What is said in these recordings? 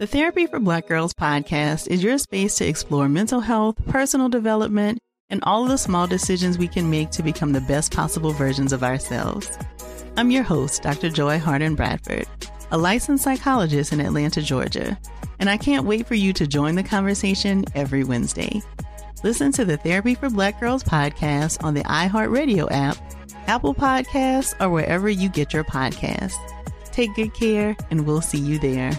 The Therapy for Black Girls podcast is your space to explore mental health, personal development, and all of the small decisions we can make to become the best possible versions of ourselves. I'm your host, Dr. Joy Harden Bradford, a licensed psychologist in Atlanta, Georgia, and I can't wait for you to join the conversation every Wednesday. Listen to the Therapy for Black Girls podcast on the iHeartRadio app, Apple Podcasts, or wherever you get your podcasts. Take good care, and we'll see you there.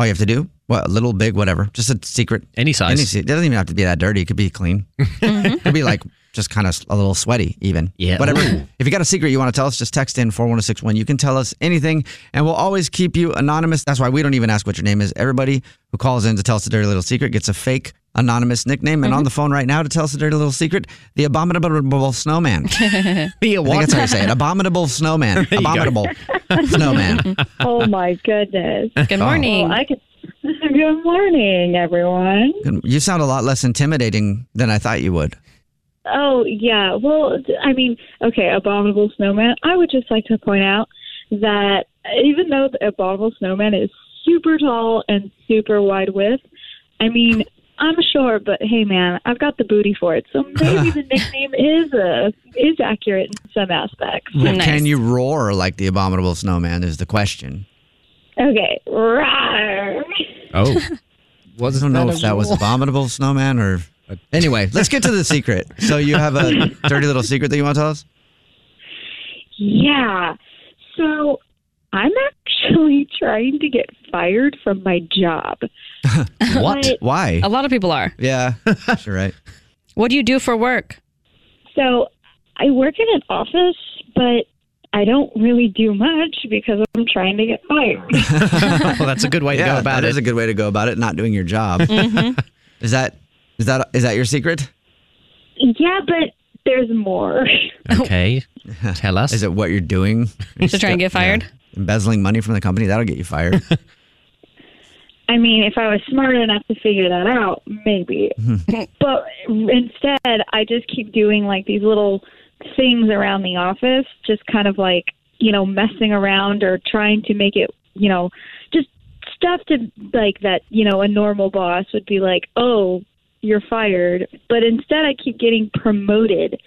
all you have to do, what, a little, big, whatever, just a secret. Any size. Any, se- it doesn't even have to be that dirty. It could be clean. it mm-hmm. could be like just kind of a little sweaty, even. Yeah. Whatever. Ooh. If you got a secret you want to tell us, just text in 41061. You can tell us anything, and we'll always keep you anonymous. That's why we don't even ask what your name is. Everybody who calls in to tell us a dirty little secret gets a fake anonymous nickname. And on the phone right now to tell us a dirty little secret, the abominable snowman. the I think that's how you say it. Abominable snowman. Abominable snowman. oh my goodness. Good oh. morning. Well, I could. Good morning, everyone. You sound a lot less intimidating than I thought you would. Oh yeah. Well, I mean, okay, abominable snowman. I would just like to point out that even though the abominable snowman is super tall and super wide width, I mean, I'm sure, but hey, man, I've got the booty for it, so maybe the nickname is uh, is accurate in some aspects. Well, Can you roar like the abominable snowman? Is the question. Okay. Rawr. Oh. I don't know if a that was abominable snowman or. Anyway, let's get to the secret. So you have a dirty little secret that you want to tell us? Yeah. So I'm actually trying to get fired from my job. What? But- Why? A lot of people are. Yeah, you're right. What do you do for work? So I work in an office, but I don't really do much because I'm trying to get fired. well, that's a good way to yeah, go about that it. is a good way to go about it. Not doing your job. Mm-hmm. Is that is that is that your secret? yeah, but there's more. Okay. Tell us. Is it what you're doing? To try and get fired? Embezzling money from the company that'll get you fired. I mean, if I was smart enough to figure that out, maybe. but instead, I just keep doing like these little things around the office, just kind of like, you know, messing around or trying to make it, you know, just stuff to like that, you know, a normal boss would be like, oh, you're fired. But instead, I keep getting promoted.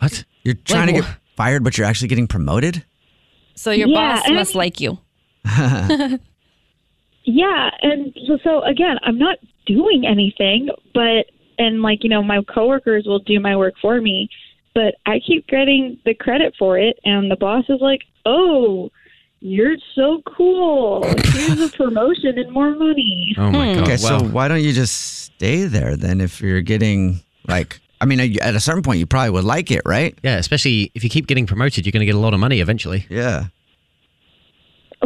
What? You're trying to get fired, but you're actually getting promoted? So your Yeah, boss and- must like you. Yeah, and so, so again, I'm not doing anything, but and like you know, my coworkers will do my work for me, but I keep getting the credit for it, and the boss is like, "Oh, you're so cool. Here's a promotion and more money." Oh my hmm. god. Okay, so why don't you just stay there then if you're getting like I mean at a certain point you probably would like it, right? yeah, especially if you keep getting promoted, you're going to get a lot of money eventually. Yeah.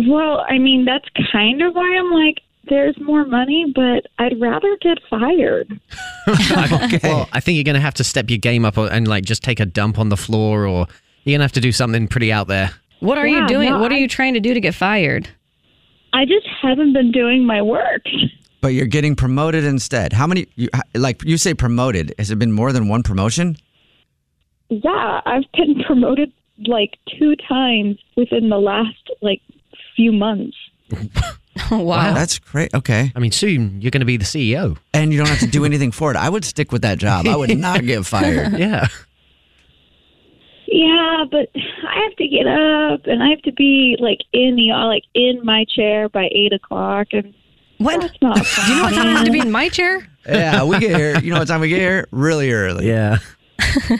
Well, I mean, that's kind of why I'm like, there's more money, but I'd rather get fired. okay. Well, I think you're going to have to step your game up and like just take a dump on the floor, or you're going to have to do something pretty out there. What are Yeah, you doing? no, what are I- you trying to do to get fired? I just haven't been doing my work. But you're getting promoted instead. How many you like you say promoted? Has it been more than one promotion? Yeah, I've been promoted like two times within the last like few months. wow. That's great. Okay. I mean, soon you're going to be the CEO. And you don't have to do anything for it. I would stick with that job. I would not get fired. Yeah. Yeah, but I have to get up and I have to be like in the like in my chair by eight o'clock and what? That's not. Do you know what time I have to be in my chair? Yeah, we get here. You know what time we get here? Really early. Yeah.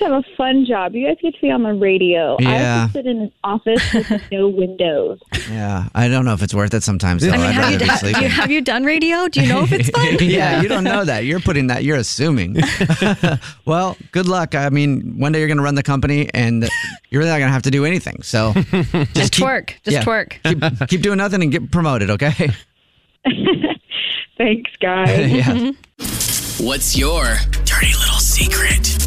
You guys have a fun job. You guys get to be on the radio. I Yeah. have to sit in an office with no windows. Yeah, I don't know if it's worth it sometimes. Though. I mean, I'd have you, be have, sleeping. you, have you done radio? Do you know if it's fun? yeah, you don't know that. You're putting that. You're assuming. well, good luck. I mean, one day you're going to run the company, and you're really not going to have to do anything. So just, Just keep, twerk. Just yeah, twerk. Keep, keep doing nothing and get promoted. Okay. Thanks, guys. yeah. Mm-hmm. What's your dirty little secret?